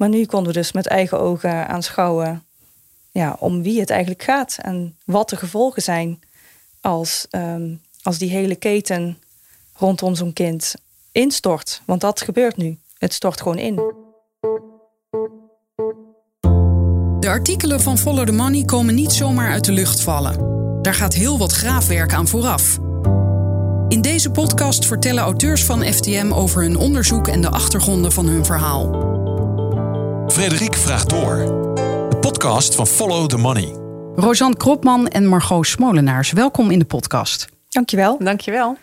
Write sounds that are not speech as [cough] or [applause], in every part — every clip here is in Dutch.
Maar nu konden we dus met eigen ogen aanschouwen ja, om wie het eigenlijk gaat en wat de gevolgen zijn als, ehm, als die hele keten rondom zo'n kind instort. Want dat gebeurt nu. Het stort gewoon in. De artikelen van Follow the Money komen niet zomaar uit de lucht vallen. Daar gaat heel wat graafwerk aan vooraf. In deze podcast vertellen auteurs van FTM over hun onderzoek en de achtergronden van hun verhaal. Frederik vraagt door. De podcast van Follow the Money. Rosanne Kropman en Margot Smolenaars, welkom in de podcast. Dankjewel. Dankjewel.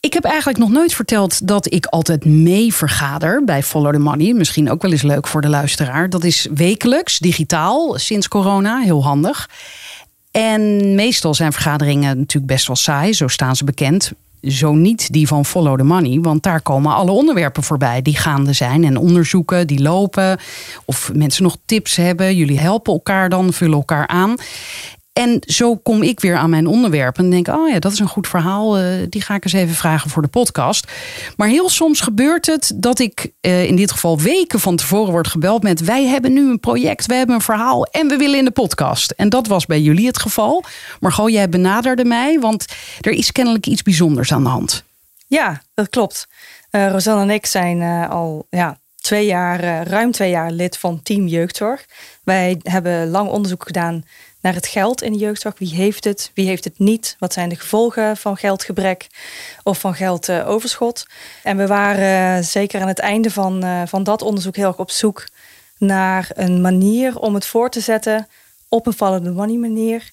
Ik heb eigenlijk nog nooit verteld dat ik altijd mee vergader bij Follow the Money. Misschien ook wel eens leuk voor de luisteraar. Dat is wekelijks, digitaal, sinds corona, heel handig. En meestal zijn vergaderingen natuurlijk best wel saai, zo staan ze bekend. Zo niet die van Follow the Money, want daar komen alle onderwerpen voorbij die gaande zijn en onderzoeken die lopen. Of mensen nog tips hebben. Jullie helpen elkaar dan, vullen elkaar aan. En zo kom ik weer aan mijn onderwerp en denk: oh ja, dat is een goed verhaal. Uh, die ga ik eens even vragen voor de podcast. Maar heel soms gebeurt het dat ik uh, in dit geval weken van tevoren word gebeld met: wij hebben nu een project, we hebben een verhaal en we willen in de podcast. En dat was bij jullie het geval. Margot, jij benaderde mij, want er is kennelijk iets bijzonders aan de hand. Ja, dat klopt. Uh, Rosanne en ik zijn al ja, twee jaar, ruim twee jaar lid van Team Jeugdzorg. Wij hebben lang onderzoek gedaan naar het geld in de jeugdzorg. Wie heeft het, wie heeft het niet? Wat zijn de gevolgen van geldgebrek of van geldoverschot? En we waren zeker aan het einde van, uh, van dat onderzoek heel erg op zoek naar een manier om het voor te zetten op een follow money manier.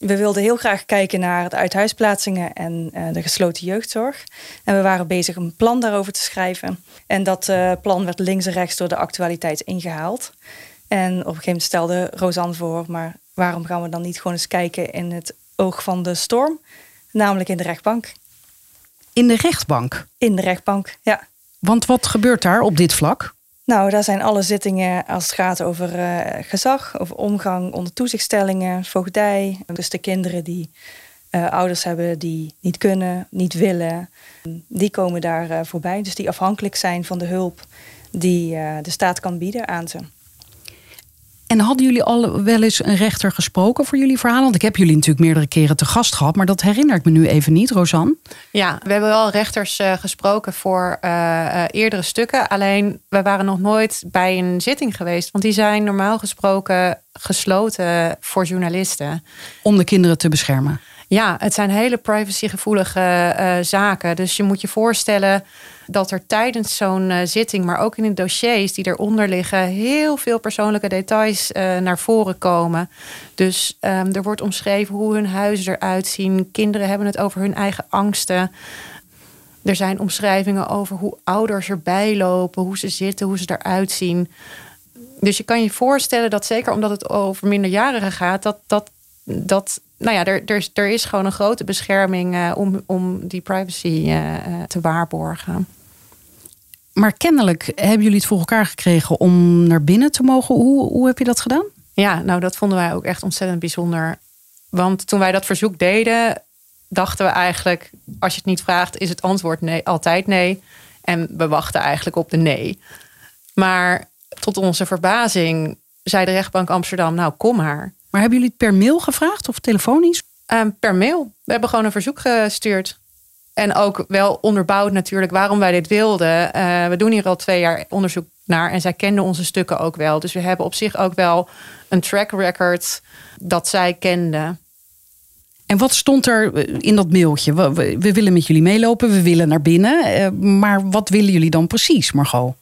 We wilden heel graag kijken naar de uithuisplaatsingen en uh, de gesloten jeugdzorg. En we waren bezig een plan daarover te schrijven. En dat uh, plan werd links en rechts door de actualiteit ingehaald. En op een gegeven moment stelde Rosanne voor, maar waarom gaan we dan niet gewoon eens kijken in het oog van de storm? Namelijk in de rechtbank. In de rechtbank? In de rechtbank, ja. Want wat gebeurt daar op dit vlak? Nou, daar zijn alle zittingen als het gaat over uh, gezag, over omgang onder toezichtstellingen, voogdij. Dus de kinderen die uh, ouders hebben die niet kunnen, niet willen, die komen daar uh, voorbij. Dus die afhankelijk zijn van de hulp die de staat kan bieden aan ze. En hadden jullie al wel eens een rechter gesproken voor jullie verhaal? Want ik heb jullie natuurlijk meerdere keren te gast gehad, maar dat herinner ik me nu even niet, Rosanne. Ja, we hebben wel rechters uh, gesproken voor uh, uh, eerdere stukken. Alleen we waren nog nooit bij een zitting geweest, want die zijn normaal gesproken gesloten voor journalisten. Om de kinderen te beschermen. Ja, het zijn hele privacygevoelige uh, zaken. Dus je moet je voorstellen dat er tijdens zo'n uh, zitting, maar ook in de dossiers die eronder liggen, heel veel persoonlijke details uh, naar voren komen. Dus um, er wordt omschreven hoe hun huizen eruit zien. Kinderen hebben het over hun eigen angsten. Er zijn omschrijvingen over hoe ouders erbij lopen, hoe ze zitten, hoe ze eruit zien. Dus je kan je voorstellen dat zeker omdat het over minderjarigen gaat, dat, dat, dat nou ja, er, er, er is gewoon een grote bescherming uh, om, om die privacy te waarborgen. Maar kennelijk hebben jullie het voor elkaar gekregen om naar binnen te mogen. Hoe, hoe heb je dat gedaan? Ja, nou dat vonden wij ook echt ontzettend bijzonder. Want toen wij dat verzoek deden, dachten we eigenlijk, als je het niet vraagt, is het antwoord nee, altijd nee. En we wachten eigenlijk op de nee. Maar tot onze verbazing zei de rechtbank Amsterdam, nou kom maar. Maar hebben jullie het per mail gevraagd of telefonisch? Um, per mail. We hebben gewoon een verzoek gestuurd. En ook wel onderbouwd natuurlijk waarom wij dit wilden. Uh, we doen hier al twee jaar onderzoek naar en zij kenden onze stukken ook wel. Dus we hebben op zich ook wel een track record dat zij kenden. En wat stond er in dat mailtje? We, we, willen met jullie meelopen, we willen naar binnen. Uh, maar wat willen jullie dan precies, Margot?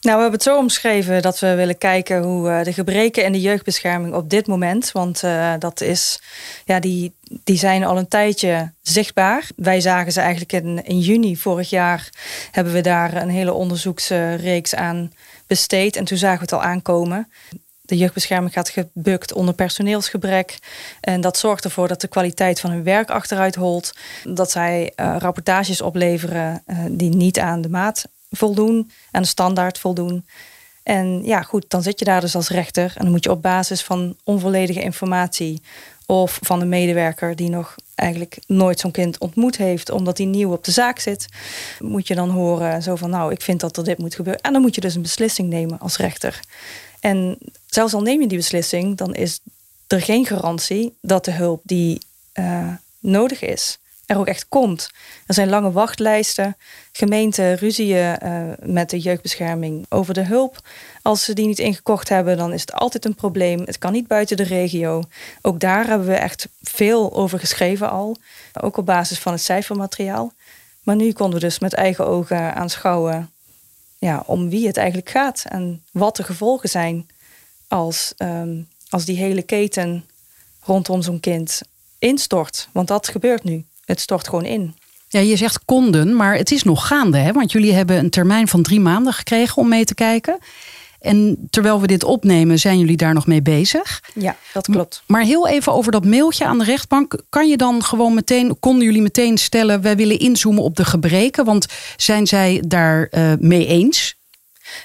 Nou, we hebben het zo omschreven dat we willen kijken hoe uh, de gebreken en de jeugdbescherming op dit moment, want uh, dat is, ja, die, die zijn al een tijdje zichtbaar. Wij zagen ze eigenlijk in, in juni vorig jaar, hebben we daar een hele onderzoeksreeks aan besteed en toen zagen we het al aankomen. De jeugdbescherming gaat gebukt onder personeelsgebrek. En dat zorgt ervoor dat de kwaliteit van hun werk achteruit holt. Dat zij uh, rapportages opleveren die niet aan de maat voldoen, aan de standaard voldoen. En ja, goed, dan zit je daar dus als rechter. En dan moet je op basis van onvolledige informatie of van een medewerker die nog eigenlijk nooit zo'n kind ontmoet heeft, omdat hij nieuw op de zaak zit, moet je dan horen zo van nou, ik vind dat er dit moet gebeuren. En dan moet je dus een beslissing nemen als rechter. En zelfs al neem je die beslissing, dan is er geen garantie dat de hulp die uh, nodig is, er ook echt komt. Er zijn lange wachtlijsten. Gemeenten ruzieën uh, met de jeugdbescherming over de hulp. Als ze die niet ingekocht hebben, dan is het altijd een probleem. Het kan niet buiten de regio. Ook daar hebben we echt veel over geschreven al. Ook op basis van het cijfermateriaal. Maar nu konden we dus met eigen ogen aanschouwen ja, om wie het eigenlijk gaat en wat de gevolgen zijn als, um, als die hele keten rondom zo'n kind instort. Want dat gebeurt nu. Het stort gewoon in. Ja, je zegt konden, maar het is nog gaande. Hè? Want jullie hebben een termijn van drie maanden gekregen om mee te kijken. En terwijl we dit opnemen, zijn jullie daar nog mee bezig. Ja, dat klopt. Maar heel even over dat mailtje aan de rechtbank. Kan je dan gewoon meteen, konden jullie meteen stellen, wij willen inzoomen op de gebreken? Want zijn zij daar uh, mee eens?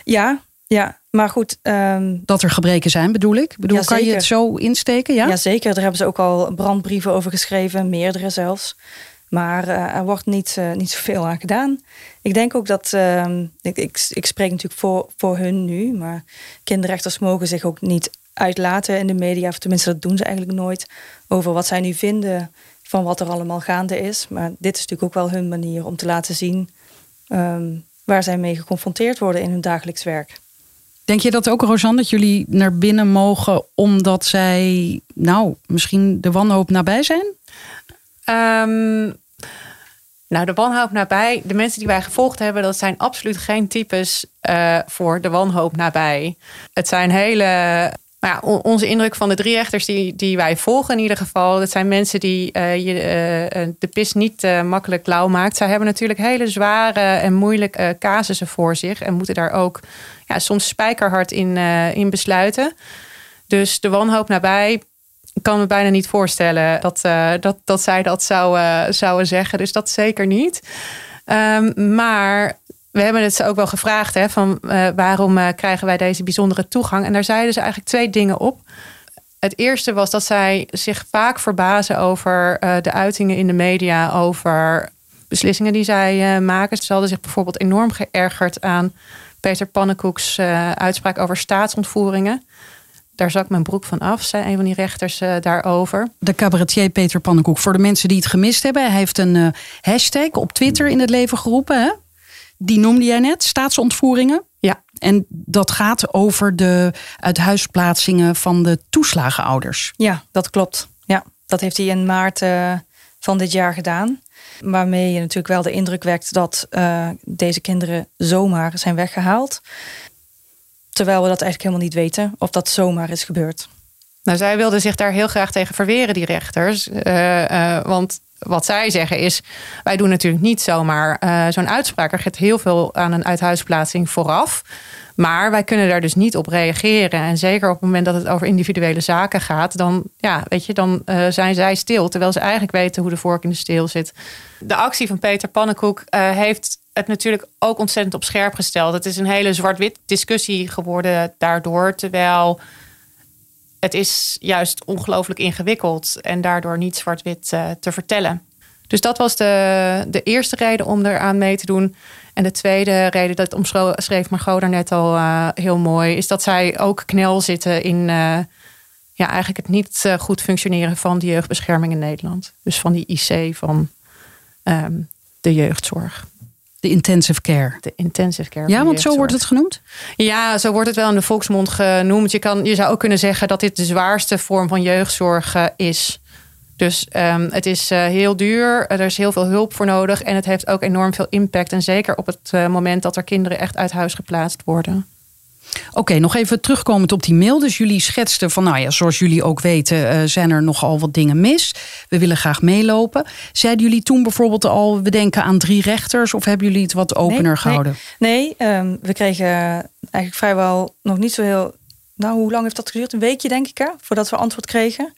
Ja, ja. Maar goed. Um, dat er gebreken zijn, bedoel ik? Bedoel, ja, kan je het zo insteken? Ja? Jazeker, daar hebben ze ook al brandbrieven over geschreven, meerdere zelfs. Maar uh, er wordt niet, uh, niet zoveel aan gedaan. Ik denk ook dat, uh, ik, ik, ik, spreek natuurlijk voor, voor hun nu, maar kinderrechters mogen zich ook niet uitlaten in de media, of tenminste dat doen ze eigenlijk nooit, over wat zij nu vinden van wat er allemaal gaande is. Maar dit is natuurlijk ook wel hun manier om te laten zien um, waar zij mee geconfronteerd worden in hun dagelijks werk. Denk je dat ook, Rosanne, dat jullie naar binnen mogen omdat zij, nou, misschien de wanhoop nabij zijn? Um, nou, de wanhoop nabij, de mensen die wij gevolgd hebben, dat zijn absoluut geen types uh, voor de wanhoop nabij. Het zijn hele. Onze indruk van de drie rechters die, die wij volgen in ieder geval, dat zijn mensen die uh, je uh, de pis niet makkelijk lauw maakt. Zij hebben natuurlijk hele zware en moeilijke casussen voor zich en moeten daar ook ja, soms spijkerhard in, in besluiten. Dus de wanhoop nabij kan me bijna niet voorstellen dat, dat, dat zij dat zouden, zouden zeggen. Dus dat zeker niet. Um, maar we hebben het ze ook wel gevraagd: hè, van uh, waarom uh, krijgen wij deze bijzondere toegang? En daar zeiden ze eigenlijk twee dingen op. Het eerste was dat zij zich vaak verbazen over de uitingen in de media over beslissingen die zij maken. Ze hadden zich bijvoorbeeld enorm geërgerd aan Peter Pannenkoeks uitspraak over staatsontvoeringen daar zak mijn broek van af, zei een van die rechters daarover. De cabaretier Peter Pannenkoek. Voor de mensen die het gemist hebben, hij heeft een hashtag op Twitter in het leven geroepen. Hè? Die noemde jij net, staatsontvoeringen. Ja. En dat gaat over de uithuisplaatsingen van de toeslagenouders. Ja, dat klopt. Ja, dat heeft hij in maart uh, van dit jaar gedaan. Waarmee je natuurlijk wel de indruk wekt dat deze kinderen zomaar zijn weggehaald. Terwijl we dat eigenlijk helemaal niet weten of dat zomaar is gebeurd. Nou, zij wilden zich daar heel graag tegen verweren, die rechters. Uh, uh, want wat zij zeggen is: wij doen natuurlijk niet zomaar uh, zo'n uitspraak. Er gaat heel veel aan een uithuisplaatsing vooraf. Maar wij kunnen daar dus niet op reageren. En zeker op het moment dat het over individuele zaken gaat, dan, ja, weet je, dan zijn zij stil. Terwijl ze eigenlijk weten hoe de vork in de steel zit. De actie van Peter Pannenkoek heeft het natuurlijk ook ontzettend op scherp gesteld. Het is een hele zwart-wit discussie geworden daardoor. Terwijl het is juist ongelooflijk ingewikkeld en daardoor niet zwart-wit uh, te vertellen. Dus dat was de, de eerste reden om eraan mee te doen. En de tweede reden, dat omschreef Margot daarnet al uh, heel mooi, is dat zij ook knel zitten in uh, ja, eigenlijk het niet goed functioneren van de jeugdbescherming in Nederland. Dus van die IC, van um, de jeugdzorg. De intensive care. De intensive care. Ja, want zo wordt het genoemd? Ja, zo wordt het wel in de volksmond genoemd. Je, kan, je zou ook kunnen zeggen dat dit de zwaarste vorm van jeugdzorg uh, is. Dus um, het is uh, heel duur, er is heel veel hulp voor nodig en het heeft ook enorm veel impact. En zeker op het uh, moment dat er kinderen echt uit huis geplaatst worden. Oké, okay, nog even terugkomend op die mail. Dus jullie schetsten van, nou ja, zoals jullie ook weten, uh, zijn er nogal wat dingen mis. We willen graag meelopen. Zeiden jullie toen bijvoorbeeld al, we denken aan drie rechters, of hebben jullie het wat opener nee, gehouden? Nee, nee um, we kregen eigenlijk vrijwel nog niet zo heel. Nou, hoe lang heeft dat geduurd? Een weekje, denk ik, hè, voordat we antwoord kregen.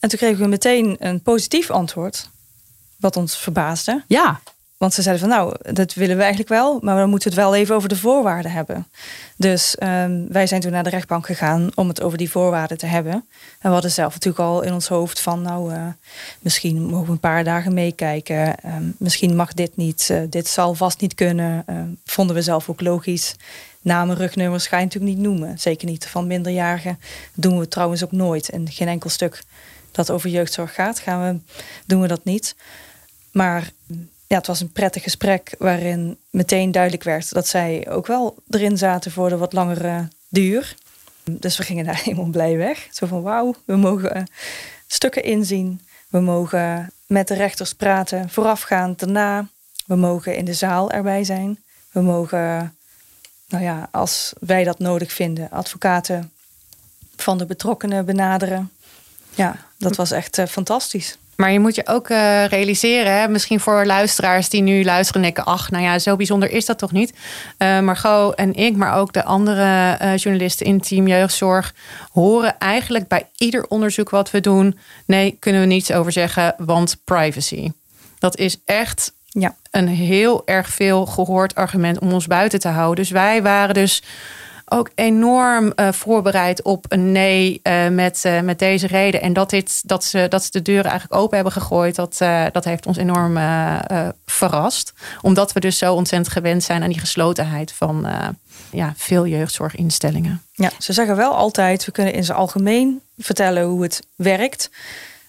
En toen kregen we meteen een positief antwoord, wat ons verbaasde. Ja. Want ze zeiden van nou, dat willen we eigenlijk wel, maar dan moeten we het wel even over de voorwaarden hebben. Dus ehm, wij zijn toen naar de rechtbank gegaan om het over die voorwaarden te hebben. En we hadden zelf natuurlijk al in ons hoofd van nou, uh, misschien mogen we een paar dagen meekijken. Ehm, misschien mag dit niet, uh, dit zal vast niet kunnen. Ehm, vonden we zelf ook logisch. Namen, rugnummers ga je natuurlijk niet noemen. Zeker niet van minderjarigen. Dat doen we trouwens ook nooit. En geen enkel stuk dat over jeugdzorg gaat, gaan we, doen we dat niet. Maar ja, het was een prettig gesprek waarin meteen duidelijk werd dat zij ook wel erin zaten voor de wat langere duur. Dus we gingen daar [laughs] helemaal blij weg. Zo van wauw, we mogen stukken inzien. We mogen met de rechters praten voorafgaand daarna. We mogen in de zaal erbij zijn. We mogen, nou ja, als wij dat nodig vinden, advocaten van de betrokkenen benaderen. Ja, dat was echt uh, fantastisch. Maar je moet je ook uh, realiseren, hè? misschien voor luisteraars die nu luisteren en denken: ach, nou ja, zo bijzonder is dat toch niet? Uh, Margot en ik, maar ook de andere uh, journalisten in Team Jeugdzorg, horen eigenlijk bij ieder onderzoek wat we doen: nee, kunnen we niets over zeggen, want privacy. Dat is echt ja. een heel erg veel gehoord argument om ons buiten te houden. Dus wij waren dus ook enorm uh, voorbereid op een nee uh, met, uh, met deze reden. En dat, dit, dat, ze, dat ze de deuren eigenlijk open hebben gegooid, dat, dat heeft ons enorm verrast. Omdat we dus zo ontzettend gewend zijn aan die geslotenheid van ja, veel jeugdzorginstellingen. Ja, ze zeggen wel altijd, we kunnen in zijn algemeen vertellen hoe het werkt.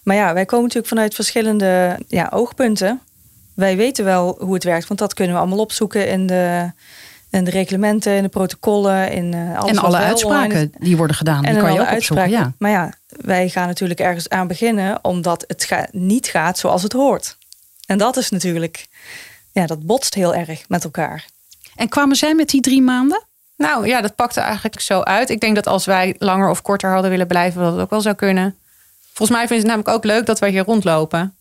Maar ja, wij komen natuurlijk vanuit verschillende ja, oogpunten. Wij weten wel hoe het werkt, want dat kunnen we allemaal opzoeken in de en de reglementen en de protocollen. In, uh, alles en alle uitspraken die worden gedaan, die kan je ook opzoeken. Ja. Maar ja, wij gaan natuurlijk ergens aan beginnen omdat het ga niet gaat zoals het hoort. En dat is natuurlijk, ja, dat botst heel erg met elkaar. En kwamen zij met die drie maanden? Nou ja, dat pakte eigenlijk zo uit. Ik denk dat als wij langer of korter hadden willen blijven, dat het ook wel zou kunnen. Volgens mij vinden ze het namelijk ook leuk dat wij hier rondlopen.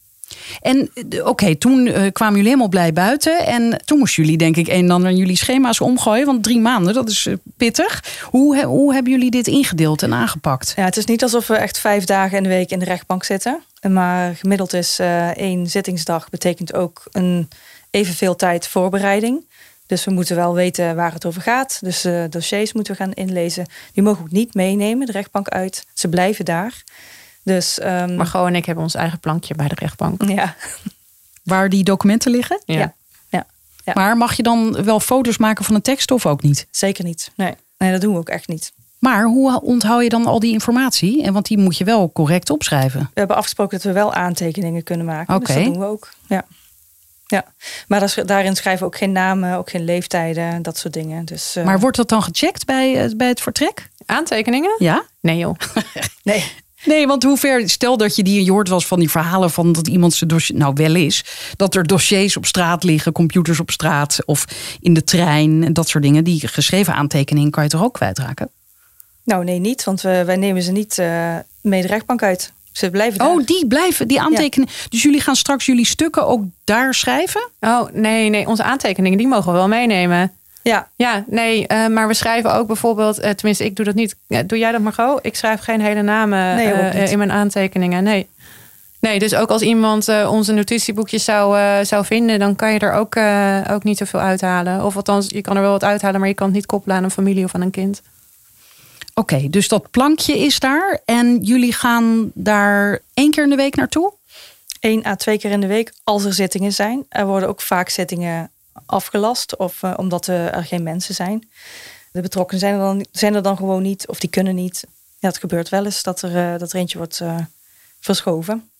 En oké, toen uh, kwamen jullie helemaal blij buiten. En toen moesten jullie denk ik een en ander jullie schema's omgooien. Want drie maanden, dat is uh, pittig. Hoe, hoe hebben jullie dit ingedeeld en aangepakt? Ja, het is niet alsof we echt vijf dagen in de week in de rechtbank zitten. Maar gemiddeld is één zittingsdag betekent ook een evenveel tijd voorbereiding. Dus we moeten wel weten waar het over gaat. Dus dossiers moeten we gaan inlezen. Die mogen we niet meenemen, de rechtbank uit. Ze blijven daar. Dus, um... Margot en ik hebben ons eigen plankje bij de rechtbank. Ja. Waar die documenten liggen? Ja. ja. ja. Maar mag je dan wel foto's maken van een tekst of ook niet? Zeker niet. Nee, nee dat doen we ook echt niet. Maar hoe onthoud je dan al die informatie? En want die moet je wel correct opschrijven. We hebben afgesproken dat we wel aantekeningen kunnen maken. Oké. Dus dat doen we ook. Ja. Ja, maar daarin schrijven we ook geen namen, ook geen leeftijden, dat soort dingen. Dus, uh... Maar wordt dat dan gecheckt bij, bij het vertrek? Aantekeningen? Ja? Nee joh. nee. [laughs] Nee, want hoe ver, stel dat je die, je hoort wel eens van die verhalen van dat iemand zijn dossier, nou wel is, dat er dossiers op straat liggen, computers op straat of in de trein en dat soort dingen. Die geschreven aantekeningen kan je toch ook kwijtraken? Nou nee, niet, want we, wij nemen ze niet uh, mee de rechtbank uit. Ze blijven daar. Oh, die blijven, die aantekeningen. Dus jullie gaan straks jullie stukken ook daar schrijven? Oh, nee, nee. Onze aantekeningen, die mogen we wel meenemen. Ja, ja nee, uh, maar we schrijven ook bijvoorbeeld, uh, tenminste, ik doe dat niet. doe jij dat, Margot? Ik schrijf geen hele namen nee, uh, in mijn aantekeningen. Nee. Nee, dus ook als iemand onze notitieboekjes zou, zou vinden, dan kan je er ook, ook niet zoveel uithalen. Of althans, je kan er wel wat uithalen, maar je kan het niet koppelen aan een familie of aan een kind. Oké, okay, dus dat plankje is daar en jullie gaan daar één keer in de week naartoe? Eén à twee keer in de week als er zittingen zijn. Er worden ook vaak zittingen afgelast of uh, omdat er geen mensen zijn. De betrokkenen zijn er, dan, zijn er dan gewoon niet of die kunnen niet. Ja, het gebeurt wel eens dat er, uh, dat er eentje wordt uh, verschoven.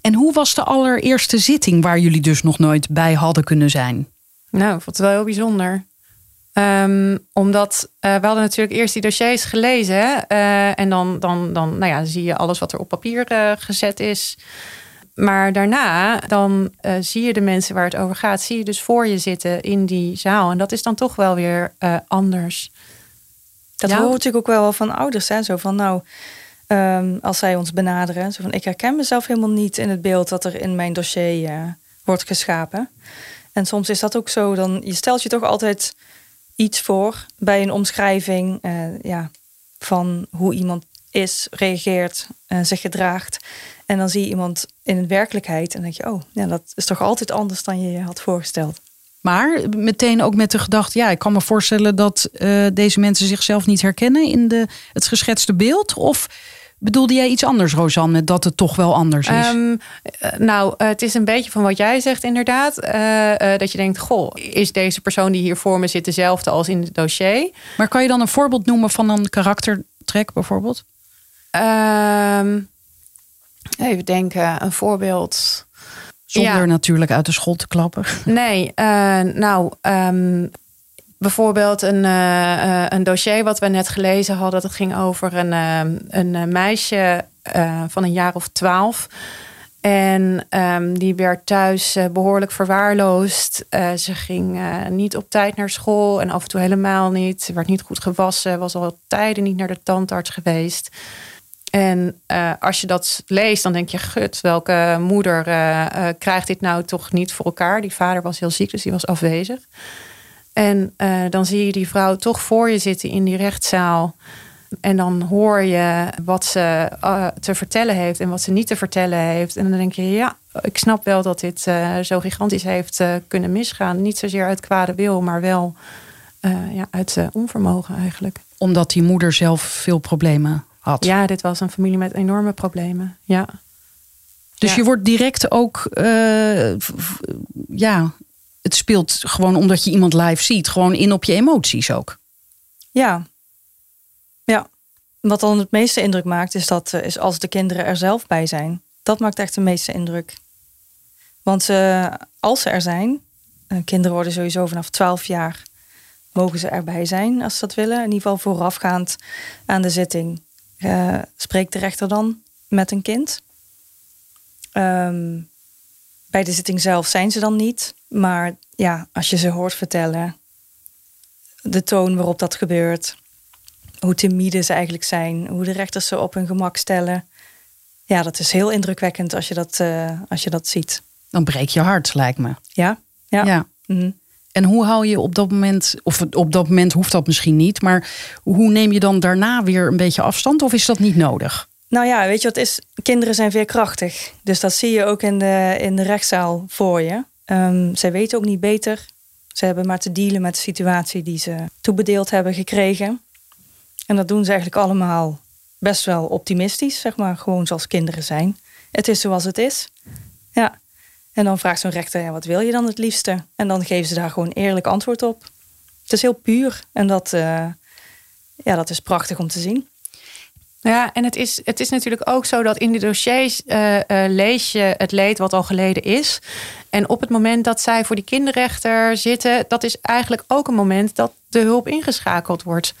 En hoe was de allereerste zitting waar jullie dus nog nooit bij hadden kunnen zijn? Nou, ik vond het wel heel bijzonder. Um, omdat uh, we hadden natuurlijk eerst die dossiers gelezen. Uh, en dan, dan, dan nou ja, zie je alles wat er op papier uh, gezet is. Maar daarna, dan uh, zie je de mensen waar het over gaat, zie je dus voor je zitten in die zaal. En dat is dan toch wel weer uh, anders. Dat ja. hoor natuurlijk ook wel van ouders. Hè? Zo van, nou, um, als zij ons benaderen. Zo van, ik herken mezelf helemaal niet in het beeld dat er in mijn dossier uh, wordt geschapen. En soms is dat ook zo. Dan, je stelt je toch altijd iets voor bij een omschrijving ja, van hoe iemand is, reageert, zich gedraagt. En dan zie je iemand in een werkelijkheid en denk je, oh, ja, dat is toch altijd anders dan je je had voorgesteld. Maar meteen ook met de gedachte, ja, ik kan me voorstellen dat uh, deze mensen zichzelf niet herkennen in de, het geschetste beeld. Of bedoelde jij iets anders, Rosanne, met dat het toch wel anders is? Um, nou, het is een beetje van wat jij zegt, inderdaad. Uh, dat je denkt, goh, is deze persoon die hier voor me zit dezelfde als in het dossier? Maar kan je dan een voorbeeld noemen van een karaktertrek bijvoorbeeld? Um, even denken, een voorbeeld. Zonder natuurlijk uit de school te klappen. [laughs] Nee, uh, nou, um, bijvoorbeeld een, uh, een dossier wat we net gelezen hadden. Dat ging over een, een meisje van een jaar of twaalf. En um, die werd thuis behoorlijk verwaarloosd. ze ging niet op tijd naar school en af en toe helemaal niet. Ze werd niet goed gewassen, was al tijden niet naar de tandarts geweest. En uh, als je dat leest, dan denk je: gut, welke moeder uh, uh, krijgt dit nou toch niet voor elkaar? Die vader was heel ziek, dus die was afwezig. En dan zie je die vrouw toch voor je zitten in die rechtszaal. En dan hoor je wat ze te vertellen heeft en wat ze niet te vertellen heeft. En dan denk je: ja, ik snap wel dat dit zo gigantisch heeft kunnen misgaan. Niet zozeer uit kwade wil, maar wel ja, uit onvermogen eigenlijk. Omdat die moeder zelf veel problemen ja, dit was een familie met enorme problemen. Ja. Dus je wordt direct ook, uh, ja, het speelt gewoon omdat je iemand live ziet, gewoon in op je emoties ook. Ja, ja. Wat dan het meeste indruk maakt, is dat eh, is als de kinderen er zelf bij zijn. Dat maakt echt de meeste indruk. Want uh, als ze er zijn, kinderen worden sowieso vanaf 12 jaar, mogen ze erbij zijn als ze dat willen. In ieder geval voorafgaand aan de zitting uh, spreekt de rechter dan met een kind. Ehm, bij de zitting zelf zijn ze dan niet. Maar ja, als je ze hoort vertellen, de toon waarop dat gebeurt, hoe timide ze eigenlijk zijn, hoe de rechters ze op hun gemak stellen. Ja, dat is heel indrukwekkend als je dat, uh, als je dat ziet. Dan breek je hart, lijkt me. Ja, ja. ja. Mhm. En hoe hou je op dat moment, of op dat moment hoeft dat misschien niet, maar hoe neem je dan daarna weer een beetje afstand of is dat niet nodig? Nou ja, weet je wat is? Kinderen zijn veerkrachtig. Dus dat zie je ook in de, in de rechtszaal voor je. Um, zij weten ook niet beter. Ze hebben maar te dealen met de situatie die ze toebedeeld hebben gekregen. En dat doen ze eigenlijk allemaal best wel optimistisch, zeg maar. Gewoon zoals kinderen zijn. Het is zoals het is. Ja. En dan vraagt zo'n rechter, ja, wat wil je dan het liefste? En dan geven ze daar gewoon eerlijk antwoord op. Het is heel puur en dat, uh, ja, dat is prachtig om te zien. Ja, en het is, het is natuurlijk ook zo dat in die dossiers uh, uh, lees je het leed wat al geleden is. En op het moment dat zij voor die kinderrechter zitten, dat is eigenlijk ook een moment dat de hulp ingeschakeld wordt.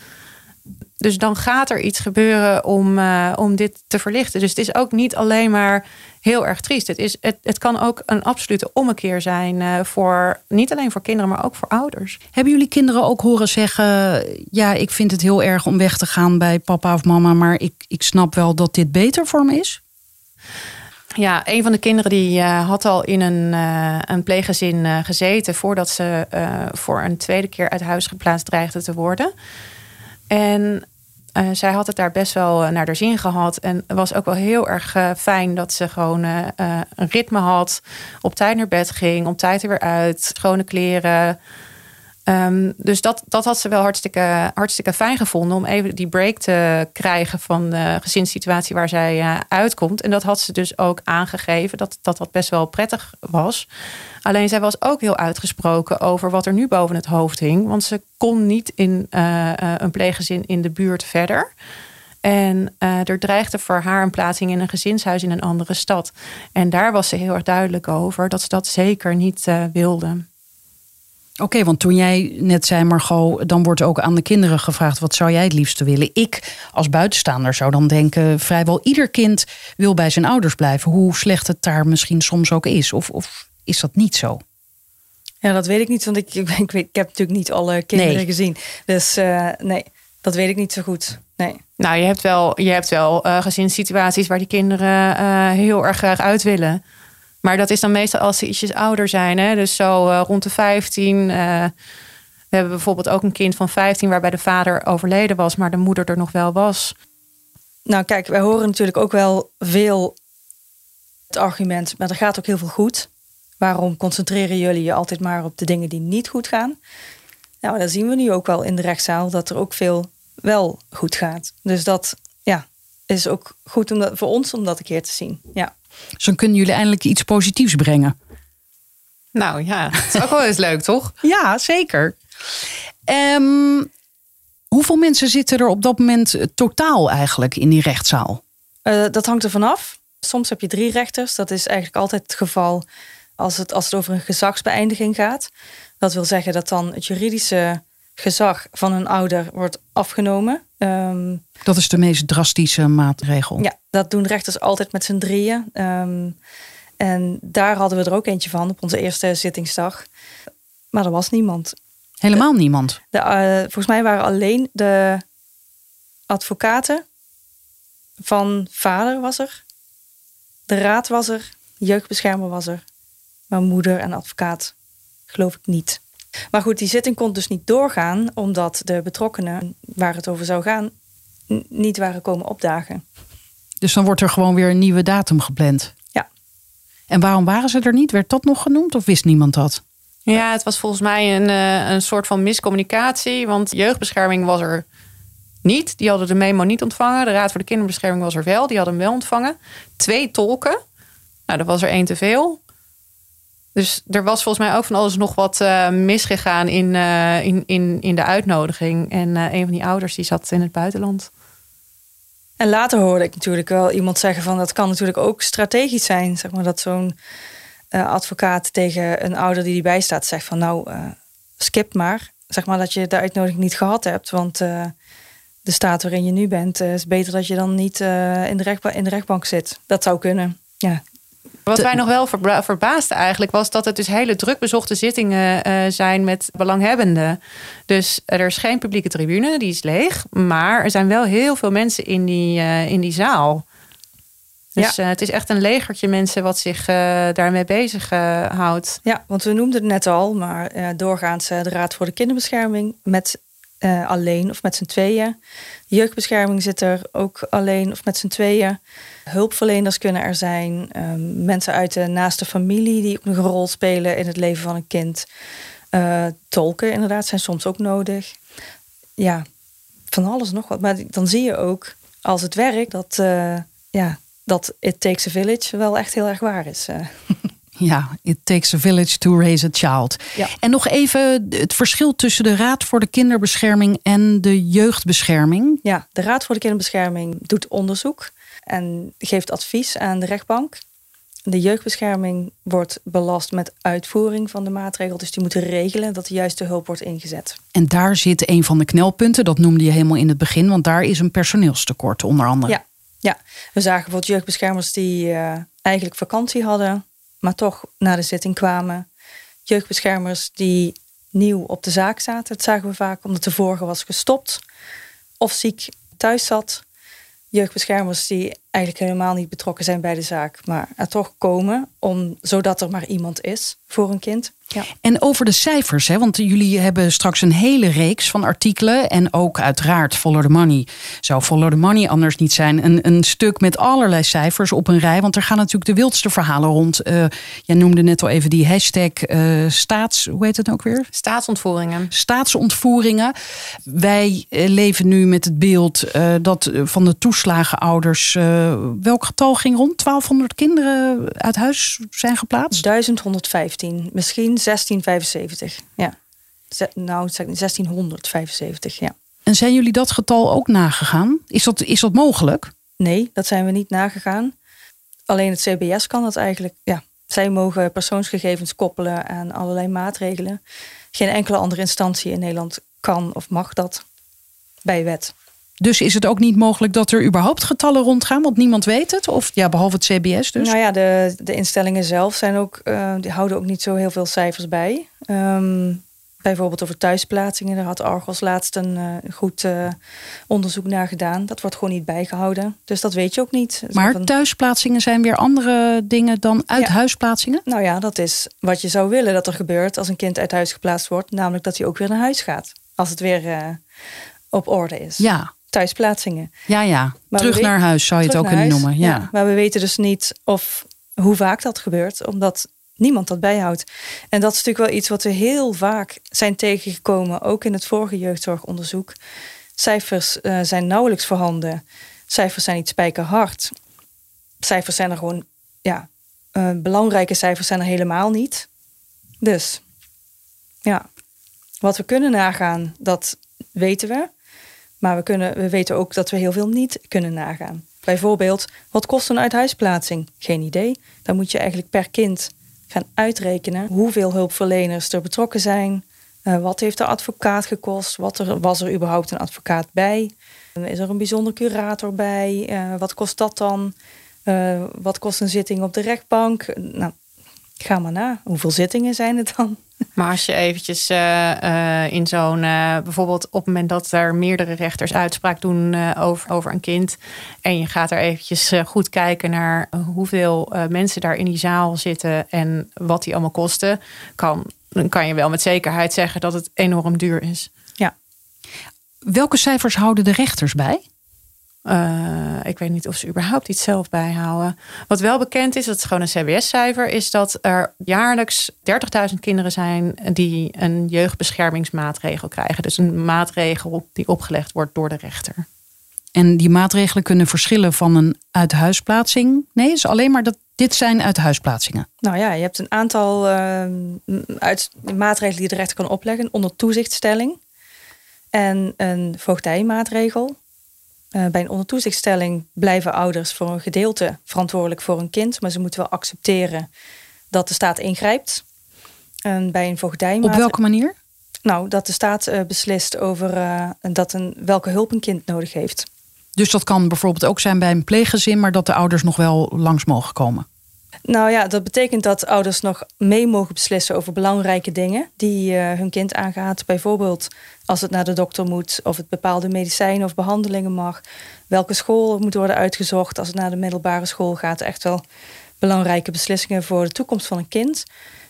Dus dan gaat er iets gebeuren om, uh, om dit te verlichten. Dus het is ook niet alleen maar heel erg triest. Het, is, het, het kan ook een absolute ommekeer zijn uh, voor niet alleen voor kinderen, maar ook voor ouders. Hebben jullie kinderen ook horen zeggen: Ja, ik vind het heel erg om weg te gaan bij papa of mama, maar ik, ik snap wel dat dit beter voor me is? Ja, een van de kinderen die uh, had al in een, uh, een pleeggezin uh, gezeten voordat ze voor een tweede keer uit huis geplaatst dreigde te worden. En uh, zij had het daar best wel uh, naar de zin gehad. En was ook wel heel erg uh, fijn dat ze gewoon een ritme had. Op tijd naar bed ging, op tijd er weer uit. Schone kleren. Um, dus dat, dat had ze wel hartstikke, hartstikke fijn gevonden. Om even die break te krijgen van de gezinssituatie waar zij uitkomt. En dat had ze dus ook aangegeven. Dat dat, dat best wel prettig was. Alleen zij was ook heel uitgesproken over wat er nu boven het hoofd hing. Want ze kon niet in uh, een pleeggezin in de buurt verder. En er dreigde voor haar een plaatsing in een gezinshuis in een andere stad. En daar was ze heel erg duidelijk over dat ze dat zeker niet wilde. Oké, want toen jij net zei, Margot, dan wordt ook aan de kinderen gevraagd: wat zou jij het liefste willen? Ik als buitenstaander zou dan denken: vrijwel ieder kind wil bij zijn ouders blijven, hoe slecht het daar misschien soms ook is. Of, of is dat niet zo? Ja, dat weet ik niet, want ik, ik, ik, ik heb natuurlijk niet alle kinderen gezien. Dus uh, nee, dat weet ik niet zo goed. Nee. Nou, je hebt wel, je hebt wel uh, gezinssituaties waar die kinderen uh, heel erg graag uit willen. Maar dat is dan meestal als ze ietsjes ouder zijn. Hè? Dus zo rond de 15. we hebben bijvoorbeeld ook een kind van 15 waarbij de vader overleden was, maar de moeder er nog wel was. Nou, kijk, wij horen natuurlijk ook wel veel het argument, maar er gaat ook heel veel goed. Waarom concentreren jullie je altijd maar op de dingen die niet goed gaan? Nou, dat zien we nu ook wel in de rechtszaal, dat er ook veel wel goed gaat. Dus dat ja, is ook goed om dat, voor ons om dat een keer te zien. Ja. Dus dan kunnen jullie eindelijk iets positiefs brengen. Nou ja, het is ook wel eens leuk, toch? [laughs] Ja, zeker. Ehm, hoeveel mensen zitten er op dat moment totaal eigenlijk in die rechtszaal? Uh, dat hangt er vanaf. Soms heb je drie rechters. Dat is eigenlijk altijd het geval als het, als het over een gezagsbeëindiging gaat. Dat wil zeggen dat dan het juridische gezag van een ouder wordt afgenomen. Um, dat is de meest drastische maatregel. Ja, dat doen rechters altijd met z'n drieën. Um, en daar hadden we er ook eentje van op onze eerste zittingsdag. Maar er was niemand. Helemaal niemand? De, uh, volgens mij waren alleen de advocaten van vader was er. De raad was er. Jeugdbeschermer was er. Maar moeder en advocaat geloof ik niet. Maar goed, die zitting kon dus niet doorgaan, omdat de betrokkenen waar het over zou gaan, niet waren komen opdagen. Dus dan wordt er gewoon weer een nieuwe datum gepland. Ja. En waarom waren ze er niet? Werd dat nog genoemd of wist niemand dat? Ja, het was volgens mij een, eh, een soort van miscommunicatie. Want jeugdbescherming was er niet. Die hadden de memo niet ontvangen. De Raad voor de Kinderbescherming was er wel. Die hadden hem wel ontvangen. Twee tolken. Nou, er was er één te veel. Dus er was volgens mij ook van alles nog wat uh, misgegaan in, uh, in, in, in de uitnodiging. En uh, een van die ouders die zat in het buitenland. En later hoorde ik natuurlijk wel iemand zeggen van dat kan natuurlijk ook strategisch zijn. Zeg maar dat zo'n advocaat tegen een ouder die erbij staat zegt van nou skip maar. Zeg maar dat je de uitnodiging niet gehad hebt. Want de staat waarin je nu bent is beter dat je dan niet in, de in de rechtbank zit. Dat zou kunnen. Ja, wat wij nog wel verbaasden eigenlijk was dat het dus hele druk bezochte zittingen uh, zijn met belanghebbenden. Dus er is geen publieke tribune, die is leeg. Maar er zijn wel heel veel mensen in die, uh, in die zaal. Dus ja. uh, het is echt een legertje mensen wat zich daarmee bezig houdt. Ja, want we noemden het net al, maar doorgaans de Raad voor de Kinderbescherming met alleen of met z'n tweeën. Jeugdbescherming zit er ook alleen of met z'n tweeën. Hulpverleners kunnen er zijn. Um, mensen uit de naaste familie die ook een rol spelen in het leven van een kind. Uh, tolken inderdaad zijn soms ook nodig. Ja, van alles nog wat. Maar dan zie je ook als het werkt dat, uh, ja, dat It Takes a Village wel echt heel erg waar is. [laughs] Ja, it takes a village to raise a child. Ja. En nog even het verschil tussen de Raad voor de Kinderbescherming en de Jeugdbescherming. Ja, de Raad voor de Kinderbescherming doet onderzoek en geeft advies aan de rechtbank. De jeugdbescherming wordt belast met uitvoering van de maatregel. Dus die moeten regelen dat de juiste hulp wordt ingezet. En daar zit een van de knelpunten, dat noemde je helemaal in het begin, want daar is een personeelstekort onder andere. Ja, ja. we zagen bijvoorbeeld jeugdbeschermers die uh, eigenlijk vakantie hadden, maar toch naar de zitting kwamen. Jeugdbeschermers die nieuw op de zaak zaten. Dat zagen we vaak omdat de vorige was gestopt of ziek thuis zat jeugdbeschermers die eigenlijk helemaal niet betrokken zijn bij de zaak, maar er toch komen om, zodat er maar iemand is voor een kind. Ja. En over de cijfers, hè, want jullie hebben straks een hele reeks van artikelen. En ook uiteraard Follow the Money. Zou Follow the Money anders niet zijn? Een, een stuk met allerlei cijfers op een rij. Want er gaan natuurlijk de wildste verhalen rond. Uh, jij noemde net al even die hashtag uh, staats... Hoe heet het ook weer? Staatsontvoeringen. Staatsontvoeringen. Wij uh, leven nu met het beeld dat van de toeslagenouders... welk getal ging rond? 1200 kinderen uit huis zijn geplaatst? 1115. Misschien 1675, ja. Nou, 1675, ja. En zijn jullie dat getal ook nagegaan? Is dat, is dat mogelijk? Nee, dat zijn we niet nagegaan. Alleen het CBS kan dat eigenlijk. Ja, zij mogen persoonsgegevens koppelen aan allerlei maatregelen. Geen enkele andere instantie in Nederland kan of mag dat bij wet. Dus is het ook niet mogelijk dat er überhaupt getallen rondgaan, want niemand weet het? Of ja, behalve het CBS dus? Nou ja, de, de instellingen zelf zijn ook, uh, die houden ook niet zo heel veel cijfers bij. Um, bijvoorbeeld over thuisplaatsingen. Daar had Argos laatst een uh, goed uh, onderzoek naar gedaan. Dat wordt gewoon niet bijgehouden. Dus dat weet je ook niet. Maar een... thuisplaatsingen zijn weer andere dingen dan uithuisplaatsingen? Ja. Nou ja, dat is wat je zou willen dat er gebeurt als een kind uit huis geplaatst wordt. Namelijk dat hij ook weer naar huis gaat. Als het weer op orde is. Ja, thuisplaatsingen. Ja, ja. Maar terug naar huis zou je het ook kunnen noemen. Ja. ja. Maar we weten dus niet of hoe vaak dat gebeurt, omdat niemand dat bijhoudt. En dat is natuurlijk wel iets wat we heel vaak zijn tegengekomen, ook in het vorige jeugdzorgonderzoek. Cijfers uh, zijn nauwelijks voorhanden. Cijfers zijn niet spijkerhard. Cijfers zijn er gewoon, ja, uh, belangrijke cijfers zijn er helemaal niet. Dus, ja, wat we kunnen nagaan, dat weten we. Maar we, kunnen, we weten ook dat we heel veel niet kunnen nagaan. Bijvoorbeeld, wat kost een uithuisplaatsing? Geen idee. Dan moet je eigenlijk per kind gaan uitrekenen hoeveel hulpverleners er betrokken zijn. Uh, wat heeft de advocaat gekost? Wat er, was er überhaupt een advocaat bij? Is er een bijzonder curator bij? Uh, wat kost dat dan? Wat kost een zitting op de rechtbank? Nou, ga maar na. Hoeveel zittingen zijn het dan? [laughs] Maar als je eventjes uh, uh, in zo'n, uh, bijvoorbeeld op het moment dat er meerdere rechters uitspraak doen over, over een kind. En je gaat er eventjes goed kijken naar hoeveel mensen daar in die zaal zitten en wat die allemaal kosten. Kan, dan kan je wel met zekerheid zeggen dat het enorm duur is. Ja. Welke cijfers houden de rechters bij? Uh, ik weet niet of ze überhaupt iets zelf bijhouden. Wat wel bekend is, dat is gewoon een CBS-cijfer, is dat er jaarlijks 30.000 kinderen zijn die een jeugdbeschermingsmaatregel krijgen. Dus een maatregel die opgelegd wordt door de rechter. En die maatregelen kunnen verschillen van een uithuisplaatsing? Nee, is alleen maar dat dit zijn uithuisplaatsingen. Nou ja, je hebt een aantal uh, uit, maatregelen die de rechter kan opleggen onder toezichtstelling. En een voogdijmaatregel. Uh, bij een ondertoezichtstelling blijven ouders voor een gedeelte verantwoordelijk voor een kind, maar ze moeten wel accepteren dat de staat ingrijpt. En bij een voogdijmaatregel. Op welke manier? Nou, dat de staat uh, beslist over uh, dat een, welke hulp een kind nodig heeft. Dus dat kan bijvoorbeeld ook zijn bij een pleeggezin, maar dat de ouders nog wel langs mogen komen. Nou ja, dat betekent dat ouders nog mee mogen beslissen over belangrijke dingen die uh, hun kind aangaat. Bijvoorbeeld als het naar de dokter moet, of het bepaalde medicijnen of behandelingen mag. Welke school moet worden uitgezocht als het naar de middelbare school gaat. Echt wel belangrijke beslissingen voor de toekomst van een kind.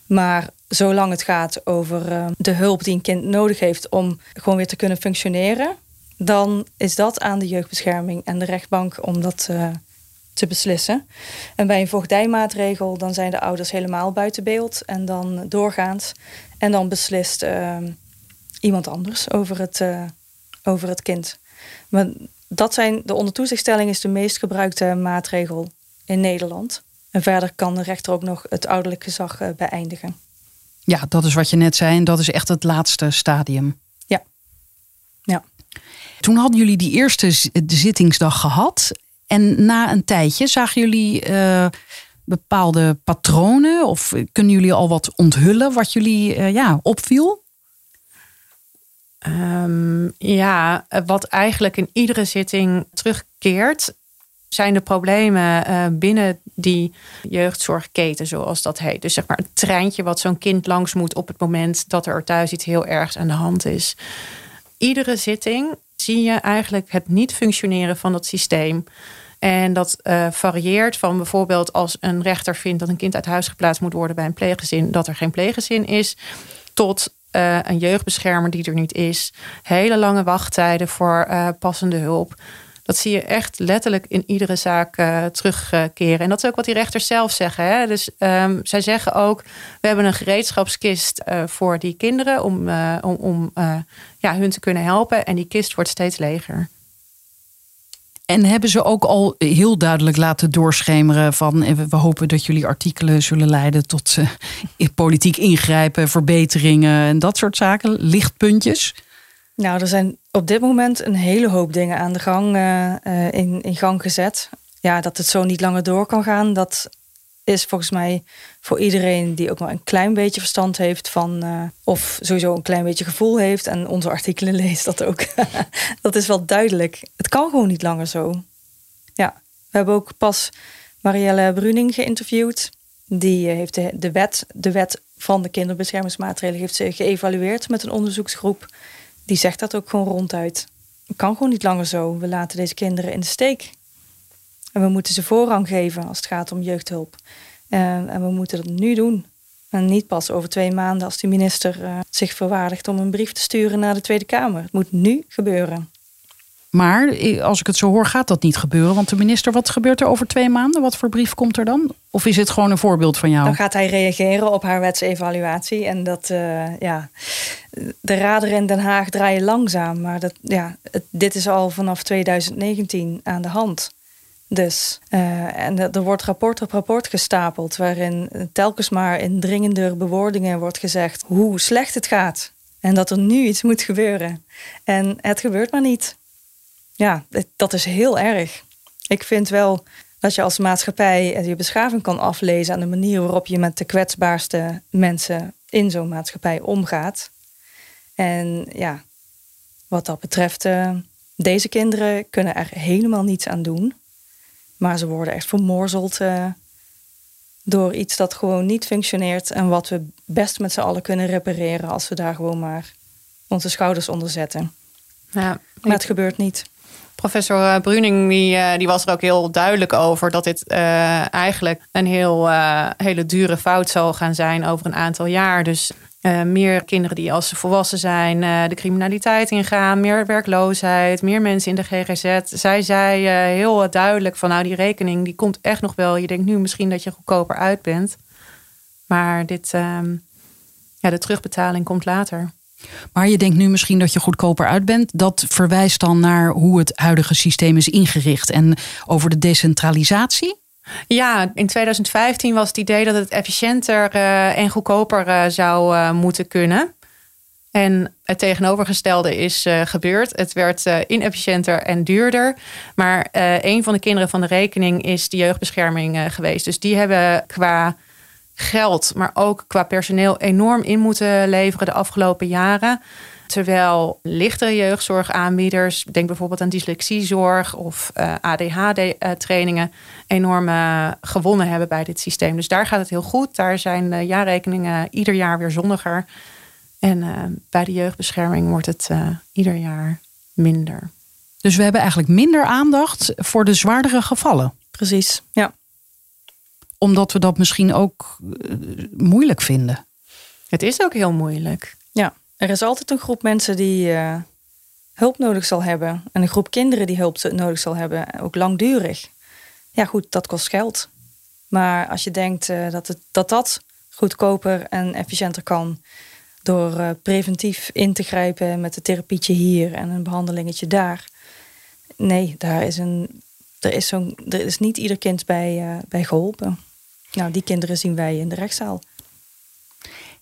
Maar zolang het gaat over uh, de hulp die een kind nodig heeft om gewoon weer te kunnen functioneren, dan is dat aan de jeugdbescherming en de rechtbank om dat uh, te beslissen. En bij een voogdijmaatregel, dan zijn de ouders helemaal buiten beeld en dan doorgaans. En dan beslist uh, iemand anders over het, uh, over het kind. Maar dat zijn, de ondertoezichtstelling is de meest gebruikte maatregel in Nederland. En verder kan de rechter ook nog het ouderlijk gezag uh, beëindigen. Ja, dat is wat je net zei. En dat is echt het laatste stadium. Ja. ja. Toen hadden jullie die eerste zittingsdag gehad. En na een tijdje zagen jullie uh, bepaalde patronen? Of kunnen jullie al wat onthullen wat jullie uh, ja, opviel? Um, ja, wat eigenlijk in iedere zitting terugkeert, zijn de problemen uh, binnen die jeugdzorgketen, zoals dat heet. Dus zeg maar het treintje wat zo'n kind langs moet op het moment dat er thuis iets heel ergs aan de hand is. Iedere zitting zie je eigenlijk het niet functioneren van het systeem. En dat uh, varieert van bijvoorbeeld als een rechter vindt dat een kind uit huis geplaatst moet worden bij een pleeggezin, dat er geen pleeggezin is, tot uh, een jeugdbeschermer die er niet is, hele lange wachttijden voor uh, passende hulp. Dat zie je echt letterlijk in iedere zaak terugkeren. En dat is ook wat die rechters zelf zeggen. Hè? Dus um, zij zeggen ook: we hebben een gereedschapskist voor die kinderen om, om, om ja, hun te kunnen helpen. En die kist wordt steeds leger. En hebben ze ook al heel duidelijk laten doorschemeren van eh, we hopen dat jullie artikelen zullen leiden tot uh, politiek ingrijpen, verbeteringen en dat soort zaken, lichtpuntjes? Nou, er zijn op dit moment een hele hoop dingen aan de gang uh, in, in gang gezet. Ja, dat het zo niet langer door kan gaan, dat is volgens mij voor iedereen die ook maar een klein beetje verstand heeft van, uh, of sowieso een klein beetje gevoel heeft en onze artikelen [laughs] leest dat ook. [laughs] dat is wel duidelijk. Het kan gewoon niet langer zo. Ja, we hebben ook pas Marielle Bruning geïnterviewd. Die eh, heeft de, de, wet, de wet van de kinderbeschermingsmaatregelen heeft ze geëvalueerd met een onderzoeksgroep. Die zegt dat ook gewoon ronduit. Het kan gewoon niet langer zo. We laten deze kinderen in de steek. En we moeten ze voorrang geven als het gaat om jeugdhulp. En, en we moeten dat nu doen. En niet pas over twee maanden als de minister uh, zich verwaardigt om een brief te sturen naar de Tweede Kamer. Het moet nu gebeuren. Maar eh, als ik het zo hoor, gaat dat niet gebeuren. Want de minister, wat gebeurt er over twee maanden? Wat voor brief komt er dan? Of is het gewoon een voorbeeld van jou? Dan gaat hij reageren op haar wetsevaluatie. En dat, uh, ja, de raderen in Den Haag draaien langzaam. Maar dat, ja, het, dit is al vanaf 2019 aan de hand. Dus, uh, en er wordt rapport op rapport gestapeld, waarin telkens maar in dringender bewoordingen wordt gezegd hoe slecht het gaat. En dat er nu iets moet gebeuren. En het gebeurt maar niet. Ja, dat is heel erg. Ik vind wel dat je als maatschappij je beschaving kan aflezen aan de manier waarop je met de kwetsbaarste mensen in zo'n maatschappij omgaat. En ja, wat dat betreft, uh, deze kinderen kunnen er helemaal niets aan doen. Maar ze worden echt vermorzeld uh, door iets dat gewoon niet functioneert. En wat we best met z'n allen kunnen repareren als we daar gewoon maar onze schouders onder zetten. Ja, maar het gebeurt niet. Professor eh, Bruning die, eh, die was er ook heel duidelijk over dat dit uh, eigenlijk een heel, uh, hele dure fout zal gaan zijn over een aantal jaar. Dus meer kinderen die als ze volwassen zijn de criminaliteit ingaan, meer werkloosheid, meer mensen in de GGZ. Zij zei heel duidelijk van nou die rekening die komt echt nog wel. Je denkt nu misschien dat je goedkoper uit bent. Maar dit, ehm, ja, de terugbetaling komt later. Maar je denkt nu misschien dat je goedkoper uit bent. Dat verwijst dan naar hoe het huidige systeem is ingericht en over de decentralisatie? Ja, in 2015 was het idee dat het efficiënter uh, en goedkoper uh, zou uh, moeten kunnen. En het tegenovergestelde is gebeurd. Het werd inefficiënter en duurder. Maar een van de kinderen van de rekening is de jeugdbescherming geweest. Dus die hebben qua geld, maar ook qua personeel enorm in moeten leveren de afgelopen jaren. Terwijl lichtere jeugdzorgaanbieders, denk bijvoorbeeld aan dyslexiezorg of uh, eh, ADHD-trainingen, enorm uh, gewonnen hebben bij dit systeem. Dus daar gaat het heel goed. Daar zijn de jaarrekeningen ieder jaar weer zonniger. En uh, bij de jeugdbescherming wordt het ieder jaar minder. Dus we hebben eigenlijk minder aandacht voor de zwaardere gevallen. Precies, ja omdat we dat misschien ook eh, moeilijk vinden. Het is ook heel moeilijk. Er is altijd een groep mensen die uh, hulp nodig zal hebben. En een groep kinderen die hulp nodig zal hebben, ook langdurig. Ja, goed, dat kost geld. Maar als je denkt uh, dat, het, dat dat goedkoper en efficiënter kan door uh, preventief in te grijpen met een therapietje hier en een behandelingetje daar. Nee, daar is een, er, is zo'n, is niet ieder kind bij, bij geholpen. Nou, die kinderen zien wij in de rechtszaal.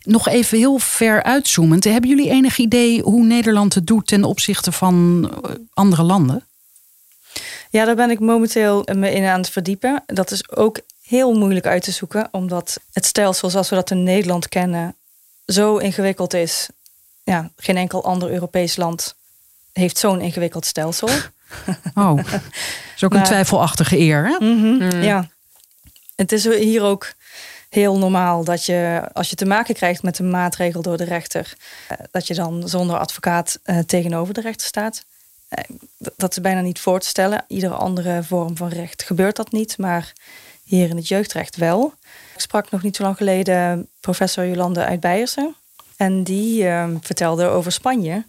Nog even heel ver uitzoomend. Hebben jullie enig idee hoe Nederland het doet ten opzichte van eh, andere landen? Ja, daar ben ik momenteel me in aan het verdiepen. Dat is ook heel moeilijk uit te zoeken, omdat het stelsel zoals we dat in Nederland kennen zo ingewikkeld is. Ja, geen enkel ander Europees land heeft zo'n ingewikkeld stelsel. Oh, is ook een twijfelachtige eer. Hè? Mhm, ja, het is hier ook heel normaal dat je, als je te maken krijgt met een maatregel door de rechter, eh, dat je dan zonder advocaat eh, tegenover de rechter staat. Eh, dat is bijna niet voor te stellen. Iedere andere vorm van recht gebeurt dat niet, maar hier in het jeugdrecht wel. Ik sprak nog niet zo lang geleden professor Jolande uit Beiersen. En die ehm, vertelde over Spanje.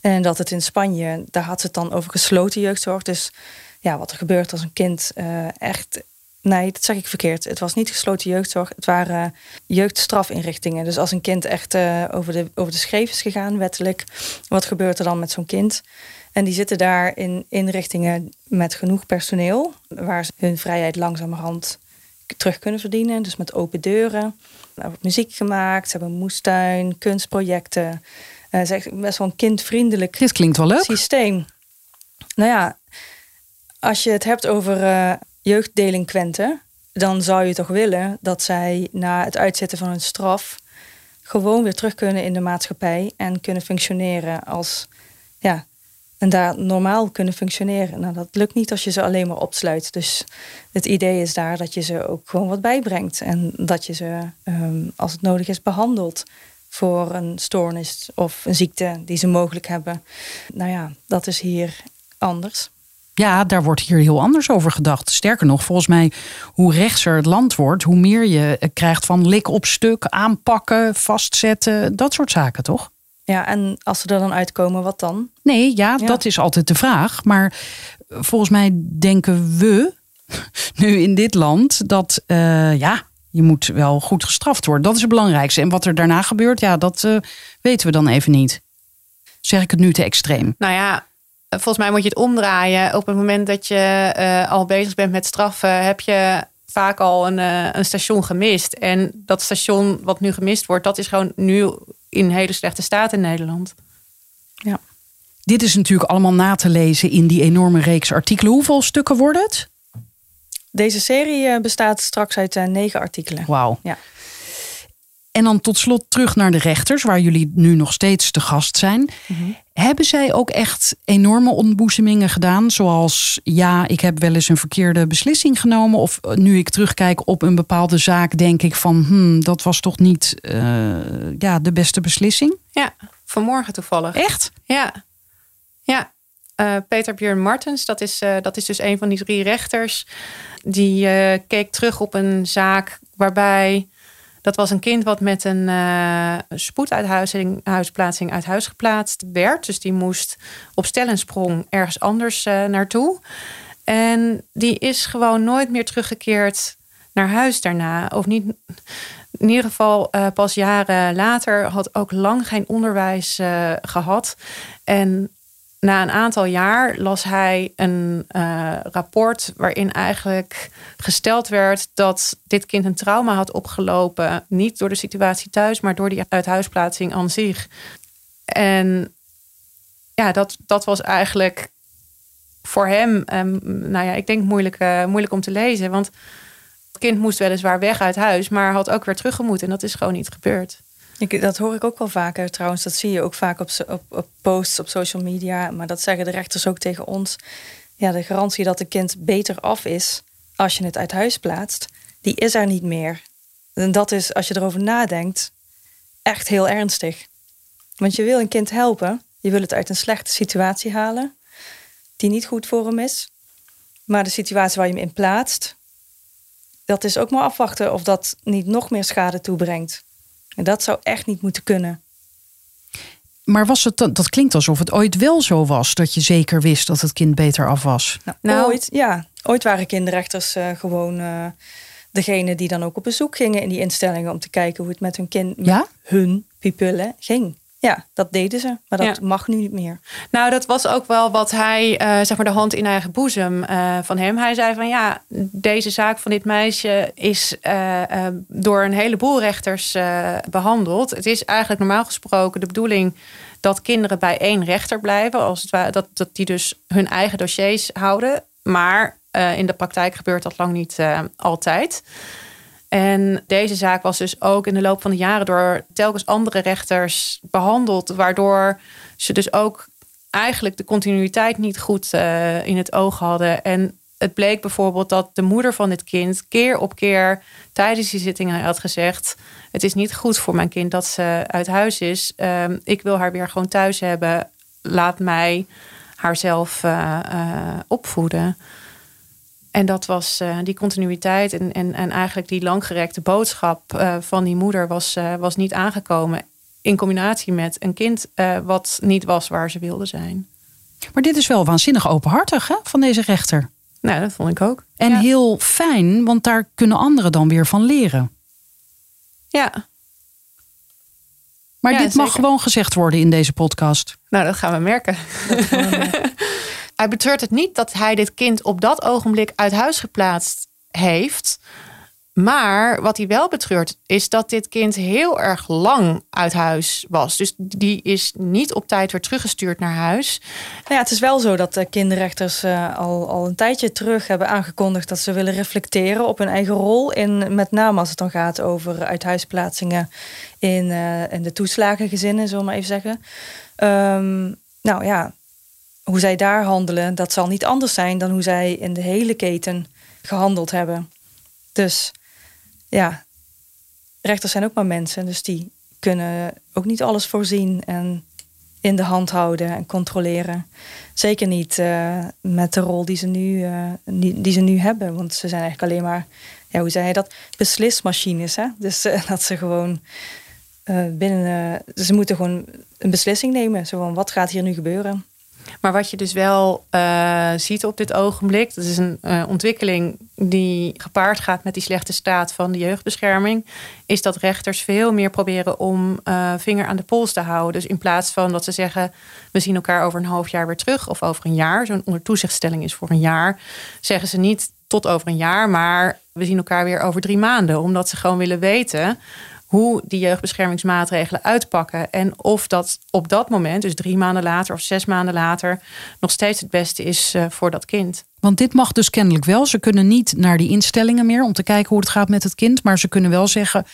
En dat het in Spanje, daar had ze het dan over gesloten jeugdzorg. Dus ja, wat er gebeurt als een kind echt Nee, dat zeg ik verkeerd. Het was niet gesloten jeugdzorg. Het waren jeugdstrafinrichtingen. Dus als een kind echt uh, over, de, over de schreef is gegaan, wettelijk, wat gebeurt er dan met zo'n kind? En die zitten daar in inrichtingen met genoeg personeel, waar ze hun vrijheid langzamerhand terug kunnen verdienen. Dus met open deuren. Er wordt muziek gemaakt, ze hebben een moestuin, kunstprojecten. Uh, het is best wel een kindvriendelijk Dit klinkt wel leuk. systeem. Nou ja, als je het hebt over uh, jeugddelinquenten, dan zou je toch willen dat zij na het uitzetten van hun straf gewoon weer terug kunnen in de maatschappij en kunnen functioneren als ja, en daar normaal kunnen functioneren. Nou, dat lukt niet als je ze alleen maar opsluit. Dus het idee is daar dat je ze ook gewoon wat bijbrengt en dat je ze, ehm, als het nodig is, behandelt voor een stoornis of een ziekte die ze mogelijk hebben. Nou ja, dat is hier anders. Ja, daar wordt hier heel anders over gedacht. Sterker nog, volgens mij, hoe rechtser het land wordt, hoe meer je krijgt van lik op stuk, aanpakken, vastzetten, dat soort zaken, toch? Ja, en als ze er dan uitkomen, wat dan? Nee, ja, Ja. dat is altijd de vraag. Maar volgens mij denken we [laughs] nu in dit land dat eh, ja, je moet wel goed gestraft worden. Dat is het belangrijkste. En wat er daarna gebeurt, ja, dat eh, weten we dan even niet. Zeg ik het nu te extreem? Nou ja, volgens mij moet je het omdraaien. Op het moment dat je eh, al bezig bent met straffen, heb je vaak al een, eh, een station gemist. En dat station wat nu gemist wordt, dat is gewoon nu in hele slechte staat in Nederland. Dit is natuurlijk allemaal na te lezen in die enorme reeks artikelen. Hoeveel stukken worden het? Deze serie eh, bestaat straks uit negen artikelen. Wauw. Ja. En dan tot slot terug naar de rechters, waar jullie nu nog steeds te gast zijn. Hebben zij ook echt enorme ontboezemingen gedaan? Zoals, ja, ik heb wel eens een verkeerde beslissing genomen. Of eh, nu ik terugkijk op een bepaalde zaak, denk ik van, hmm, dat was toch niet eh, ja, de beste beslissing? Ja, vanmorgen toevallig. Echt? Ja, ja. Eh, Peter Björn Martens, dat is, dat is dus een van die drie rechters. Die keek terug op een zaak waarbij dat was een kind wat met een eh spoeduithuizing huisplaatsing uit huis geplaatst werd. Dus die moest op stel en sprong ergens anders eh, naartoe. En die is gewoon nooit meer teruggekeerd naar huis daarna. Of niet. In ieder geval eh, pas jaren later had ook lang geen onderwijs eh, gehad. En na een aantal jaar las hij een eh, rapport waarin eigenlijk gesteld werd dat dit kind een trauma had opgelopen. Niet door de situatie thuis, maar door die uithuisplaatsing aan zich. En ja, dat, dat was eigenlijk voor hem, ehm, nou ja, ik denk moeilijk, eh, moeilijk om te lezen. Want het kind moest weliswaar weg uit huis, maar had ook weer teruggemoet. En dat is gewoon niet gebeurd. Dat hoor ik ook wel vaker trouwens. Dat zie je ook vaak op, op, op posts op social media. Maar dat zeggen de rechters ook tegen ons. Ja, de garantie dat een kind beter af is als je het uit huis plaatst, die is er niet meer. En dat is, als je erover nadenkt, echt heel ernstig. Want je wil een kind helpen. Je wil het uit een slechte situatie halen, die niet goed voor hem is. Maar de situatie waar je hem in plaatst, dat is ook maar afwachten of dat niet nog meer schade toebrengt. En dat zou echt niet moeten kunnen. Maar was het, dan- dat klinkt alsof het ooit wel zo was dat je zeker wist dat het kind beter af was. Nou, Nou- ooit, ja, ooit waren kinderrechters eh, gewoon eh, degene die dan ook op bezoek gingen in die instellingen om te kijken hoe het met hun kind, met Ja? hun pupillen ging. Ja, dat deden ze, maar dat Ja. mag nu niet meer. Nou, dat was ook wel wat hij, eh, zeg maar, de hand in eigen boezem eh, van hem. Hij zei van ja, deze zaak van dit meisje is eh, door een heleboel rechters eh, behandeld. Het is eigenlijk normaal gesproken de bedoeling dat kinderen bij één rechter blijven, als het ware, dat, dat die dus hun eigen dossiers houden. Maar in de praktijk gebeurt dat lang niet altijd. En deze zaak was dus ook in de loop van de jaren door telkens andere rechters behandeld, waardoor ze dus ook eigenlijk de continuïteit niet goed eh, in het oog hadden. En het bleek bijvoorbeeld dat de moeder van dit kind keer op keer tijdens die zittingen had gezegd: Het is niet goed voor mijn kind dat ze uit huis is. Ehm, ik wil haar weer gewoon thuis hebben. Laat mij haarzelf eh, opvoeden. En dat was eh, die continuïteit en, en, en eigenlijk die langgerekte boodschap eh, van die moeder was, eh, was niet aangekomen. In combinatie met een kind eh, wat niet was waar ze wilde zijn. Maar dit is wel waanzinnig openhartig hè, van deze rechter. Nou, dat vond ik ook. En ja. heel fijn, want daar kunnen anderen dan weer van leren. Ja, Maar Ja, dit mag gewoon gezegd worden in deze podcast. nou dat gaan we merken. Hij betreurt het niet dat hij dit kind op dat ogenblik uit huis geplaatst heeft. Maar wat hij wel betreurt is dat dit kind heel erg lang uit huis was. Dus die is niet op tijd weer teruggestuurd naar huis. Nou ja, het is wel zo dat de kinderrechters eh, al, al een tijdje terug hebben aangekondigd dat ze willen reflecteren op hun eigen rol. In, met name als het dan gaat over uithuisplaatsingen in, eh, in de toeslagengezinnen, zullen we maar even zeggen. Ehm, nou ja, hoe zij daar handelen, dat zal niet anders zijn dan hoe zij in de hele keten gehandeld hebben. Dus ja, rechters zijn ook maar mensen, dus die kunnen ook niet alles voorzien en in de hand houden en controleren. Zeker niet eh, met de rol die ze, nu, eh, die, ze nu hebben. Want ze zijn eigenlijk alleen maar, ja, hoe zei hij dat? Beslismachines. Hè? Dus eh, [laughs] dat ze gewoon binnen, ze moeten gewoon een beslissing nemen. Zo van, wat gaat hier nu gebeuren? Maar wat je dus wel uh, ziet op dit ogenblik, dat is een uh, ontwikkeling die gepaard gaat met die slechte staat van de jeugdbescherming, is dat rechters veel meer proberen om uh, vinger aan de pols te houden. Dus in plaats van dat ze zeggen, we zien elkaar over een half jaar weer terug of over een jaar, zo'n onder toezichtstelling is voor een jaar, zeggen ze niet tot over een jaar, maar we zien elkaar weer over drie maanden, omdat ze gewoon willen weten hoe die jeugdbeschermingsmaatregelen uitpakken. En of dat op dat moment, dus drie maanden later of zes maanden later, nog steeds het beste is uh, voor dat kind. Want dit mag dus kennelijk wel. Ze kunnen niet naar die instellingen meer om te kijken hoe het gaat met het kind. Maar ze kunnen wel zeggen: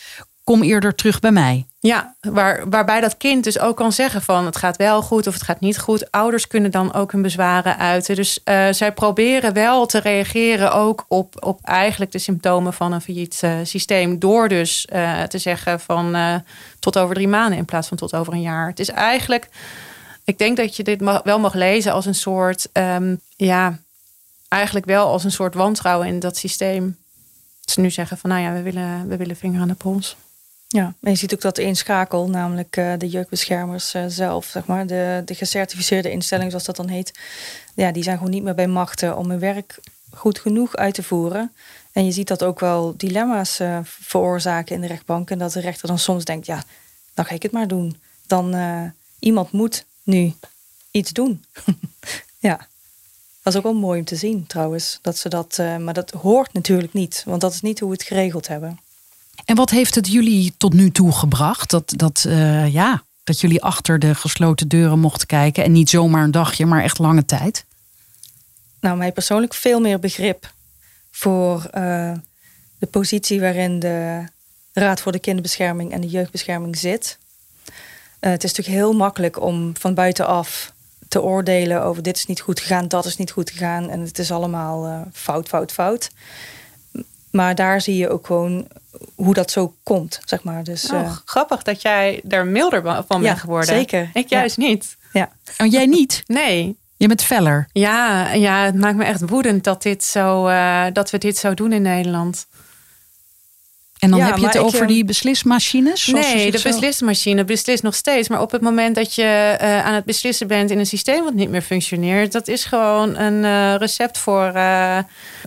kom eerder terug bij mij. Ja, waar, waarbij dat kind dus ook kan zeggen van het gaat wel goed of het gaat niet goed. Ouders kunnen dan ook hun bezwaren uiten. Dus uh, zij proberen wel te reageren ook op, op eigenlijk de symptomen van een failliet uh, systeem. Door dus uh, te zeggen van tot over drie maanden in plaats van tot over een jaar. Het is eigenlijk, ik denk dat je dit wel mag lezen als een soort, um, ja, eigenlijk wel als een soort wantrouwen in dat systeem. Ze nu zeggen van nou ja, we willen, we willen vinger aan de pols. Ja, en je ziet ook dat één schakel, namelijk uh, de jeugdbeschermers uh, zelf, zeg maar, de, de gecertificeerde instelling, zoals dat dan heet, ja, die zijn gewoon niet meer bij machten om hun werk goed genoeg uit te voeren. En je ziet dat ook wel dilemma's uh, veroorzaken in de rechtbank. En dat de rechter dan soms denkt, ja, dan ga ik het maar doen. Dan iemand moet nu iets doen. [laughs] ja. Dat is ook wel mooi om te zien trouwens. Dat ze dat, maar dat hoort natuurlijk niet, want dat is niet hoe we het geregeld hebben. En wat heeft het jullie tot nu toe gebracht? Dat, dat, uh, ja, dat jullie achter de gesloten deuren mochten kijken. En niet zomaar een dagje, maar echt lange tijd. Nou, mij persoonlijk veel meer begrip voor uh, de positie waarin de Raad voor de Kinderbescherming en de Jeugdbescherming zit. Uh, het is natuurlijk heel makkelijk om van buitenaf te oordelen over dit is niet goed gegaan, dat is niet goed gegaan en het is allemaal fout, fout, fout. Maar daar zie je ook gewoon hoe dat zo komt, zeg maar. Dus, oh, uh, grappig dat jij daar milder van bent ja, geworden. Zeker. Ik juist ja. niet. Ja. Oh, jij niet? Nee. Je bent feller. Ja, ja, het maakt me echt woedend dat, dit zo, uh, dat we dit zo doen in Nederland. En dan ja, heb je het over ik, die beslismachines? Nee, de beslismachine beslist nog steeds. Maar op het moment dat je uh, aan het beslissen bent in een systeem wat niet meer functioneert, dat is gewoon een uh, recept voor, uh,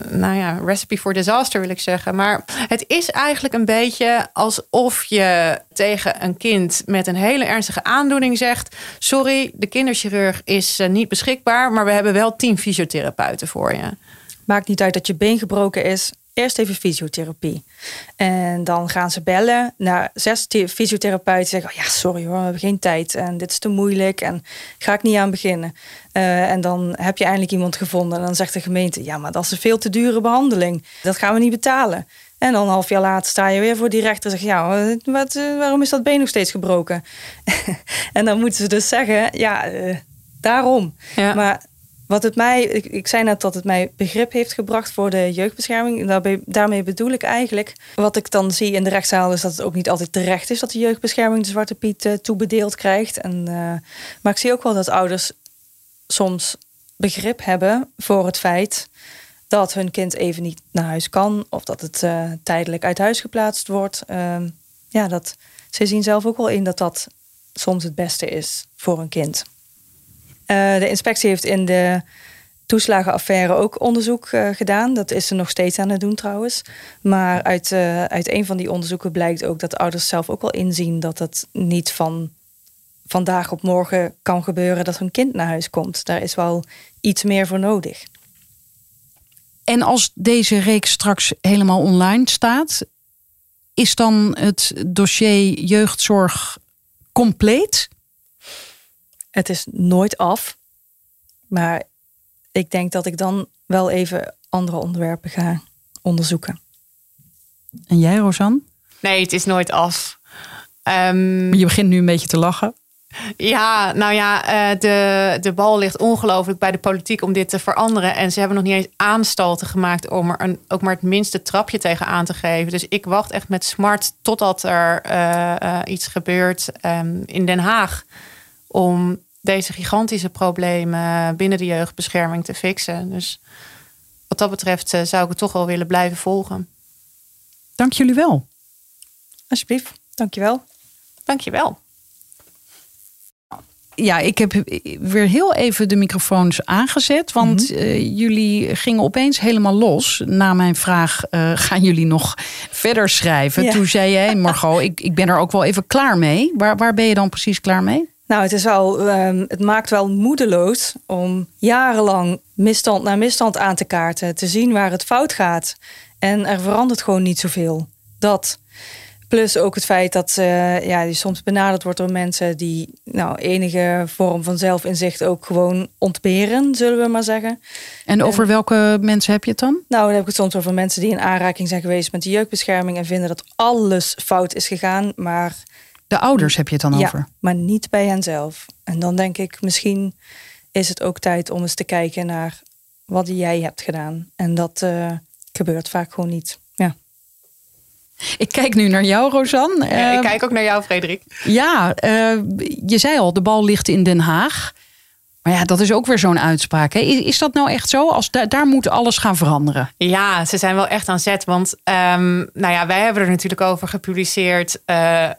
nou ja, recipe for disaster wil ik zeggen. Maar het is eigenlijk een beetje alsof je tegen een kind met een hele ernstige aandoening zegt: Sorry, de kinderchirurg is niet beschikbaar, maar we hebben wel tien fysiotherapeuten voor je. Maakt niet uit dat je been gebroken is eerst even fysiotherapie. En dan gaan ze bellen naar zes fysiotherapeuten. Zeggen: oh ja, sorry hoor, we hebben geen tijd. En dit is te moeilijk. En ga ik niet aan beginnen. Uh, en dan heb je eindelijk iemand gevonden. En dan zegt de gemeente: ja, maar dat is een veel te dure behandeling. Dat gaan we niet betalen. En dan een half jaar later sta je weer voor die rechter en zeg ja, wat, waarom is dat been nog steeds gebroken? [laughs] en dan moeten ze dus zeggen, ja, uh, daarom. Ja. Maar wat het mij, ik, zei net dat het mij begrip heeft gebracht voor de jeugdbescherming. Daarbij, daarmee bedoel ik eigenlijk, wat ik dan zie in de rechtszaal, is dat het ook niet altijd terecht is dat de jeugdbescherming de Zwarte Piet uh, toebedeeld krijgt. En, uh, maar ik zie ook wel dat ouders soms begrip hebben voor het feit dat hun kind even niet naar huis kan of dat het uh, tijdelijk uit huis geplaatst wordt. Ehm, ja, dat, ze zien zelf ook wel in dat dat soms het beste is voor een kind. Uh, de inspectie heeft in de toeslagenaffaire ook onderzoek uh, gedaan. Dat is ze nog steeds aan het doen trouwens. Maar uit, uh, uit een van die onderzoeken blijkt ook dat ouders zelf ook wel inzien dat het niet van vandaag op morgen kan gebeuren dat hun kind naar huis komt. Daar is wel iets meer voor nodig. En als deze reeks straks helemaal online staat, is dan het dossier jeugdzorg compleet? Het is nooit af. Maar ik denk dat ik dan wel even andere onderwerpen ga onderzoeken. En jij, Rosanne? Nee, het is nooit af. Um, je begint nu een beetje te lachen. Ja, nou ja, de, de bal ligt ongelooflijk bij de politiek om dit te veranderen. En ze hebben nog niet eens aanstalten gemaakt om er een, ook maar het minste trapje tegen aan te geven. Dus ik wacht echt met smart totdat er uh, uh, iets gebeurt um, in Den Haag. Om deze gigantische problemen binnen de jeugdbescherming te fixen. Dus wat dat betreft zou ik het toch wel willen blijven volgen. Dank jullie wel. Alsjeblieft, dank je wel. Dankjewel. Ja, ik heb weer heel even de microfoons aangezet. Want Mhm. eh, jullie gingen opeens helemaal los. Na mijn vraag, eh, gaan jullie nog verder schrijven? Ja. Toen zei jij, Margot, ik, ik ben er ook wel even klaar mee. Waar, waar ben je dan precies klaar mee? Nou, het, is wel, ehm, het maakt wel moedeloos om jarenlang misstand na misstand aan te kaarten. Te zien waar het fout gaat. En er verandert gewoon niet zoveel. Dat. Plus ook het feit dat eh, ja, die soms benaderd wordt door mensen die nou, enige vorm van zelfinzicht ook gewoon ontberen, zullen we maar zeggen. En over welke mensen heb je het dan? Nou, dan heb ik het soms over mensen die in aanraking zijn geweest met de jeugdbescherming en vinden dat alles fout is gegaan, maar De ouders heb je het dan ja, over? maar niet bij henzelf. En dan denk ik, misschien is het ook tijd om eens te kijken naar wat jij hebt gedaan. En dat eh, gebeurt vaak gewoon niet. Ja. Ik kijk nu naar jou, Rosanne. Ja, ik Eh, kijk ook naar jou, Frederik. Ja, eh, je zei al, de bal ligt in Den Haag. Maar ja, dat is ook weer zo'n uitspraak. Hè? Is, is dat nou echt zo? Als da- daar moet alles gaan veranderen. Ja, ze zijn wel echt aan zet. Want ehm, nou ja, wij hebben er natuurlijk over gepubliceerd. eh,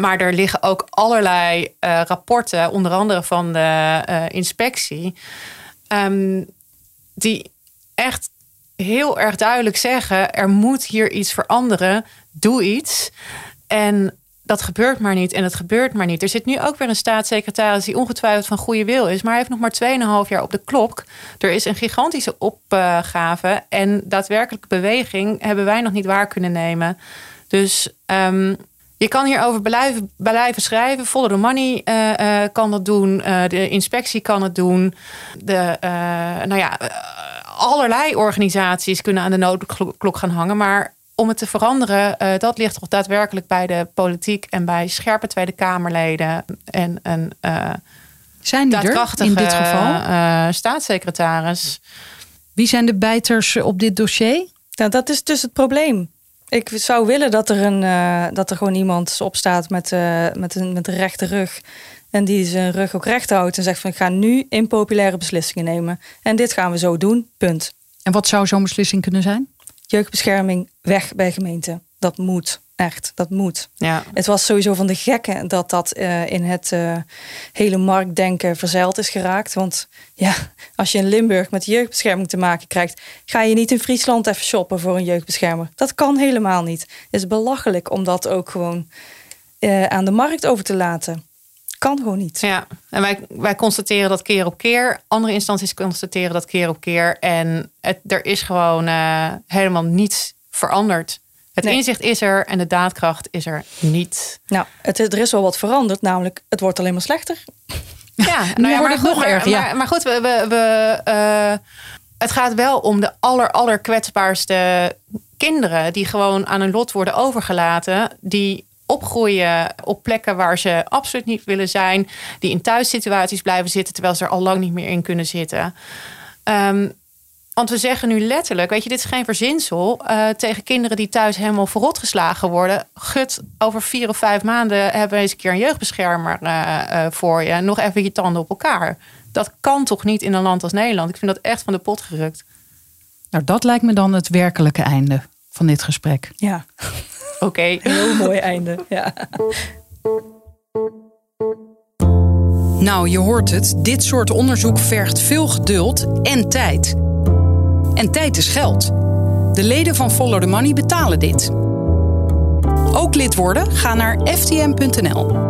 maar er liggen ook allerlei eh, rapporten, onder andere van de eh, inspectie, ehm, die echt heel erg duidelijk zeggen: er moet hier iets veranderen. Doe iets. En dat gebeurt maar niet en het gebeurt maar niet. Er zit nu ook weer een staatssecretaris die ongetwijfeld van goede wil is, maar hij heeft nog maar 2,5 jaar op de klok. Er is een gigantische opgave en daadwerkelijke beweging hebben wij nog niet waar kunnen nemen. Dus ehm, je kan hierover blijven, blijven schrijven. Follow the money eh, eh, kan dat doen. Eh, de inspectie kan het doen. De, eh, nou ja, allerlei organisaties kunnen aan de noodklok gaan hangen. Maar om het te veranderen, eh, dat ligt toch daadwerkelijk bij de politiek en bij scherpe Tweede Kamerleden en een eh Zijn die er daadkrachtige in dit geval? eh, staatssecretaris. Wie zijn de bijters op dit dossier? Nou, dat is dus het probleem. Ik zou willen dat er, een, eh, dat er gewoon iemand opstaat met, eh, met, een, met een rechte rug. En die zijn rug ook recht houdt en zegt van ik ga nu impopulaire beslissingen nemen. En dit gaan we zo doen, punt. En wat zou zo'n beslissing kunnen zijn? Jeugdbescherming weg bij gemeente. Dat moet, echt, dat moet. Ja. Het was sowieso van de gekken dat dat eh, in het eh, hele marktdenken verzeild is geraakt. Want ja, als je in Limburg met jeugdbescherming te maken krijgt, ga je niet in Friesland even shoppen voor een jeugdbeschermer. Dat kan helemaal niet. Het is belachelijk om dat ook gewoon eh, aan de markt over te laten. Kan gewoon niet. Ja, en wij, wij constateren dat keer op keer. Andere instanties constateren dat keer op keer. En het, er is gewoon helemaal niets veranderd. Het Nee. inzicht is er en de daadkracht is er niet. Nou, het, er is wel wat veranderd, namelijk het wordt alleen maar slechter. Ja, [laughs] Nu wordt maar het goed, nog maar, erger, ja. Maar, maar goed, we, we, we, eh, het gaat wel om de aller, aller kwetsbaarste kinderen... die gewoon aan hun lot worden overgelaten. Die opgroeien op plekken waar ze absoluut niet willen zijn. Die in thuissituaties blijven zitten... terwijl ze er al lang niet meer in kunnen zitten. Ehm, want we zeggen nu letterlijk, weet je, dit is geen verzinsel. eh, tegen kinderen die thuis helemaal verrot geslagen worden. Gut, over vier of vijf maanden hebben we eens een keer een jeugdbeschermer eh, eh, voor je. Nog even je tanden op elkaar. Dat kan toch niet in een land als Nederland? Ik vind dat echt van de pot gerukt. Nou, dat lijkt me dan het werkelijke einde van dit gesprek. Ja, [laughs] Oké. heel mooi einde. Ja. Nou, je hoort het. Dit soort onderzoek vergt veel geduld en tijd. En tijd is geld. De leden van Follow the Money betalen dit. Ook lid worden? Ga naar ftm.nl.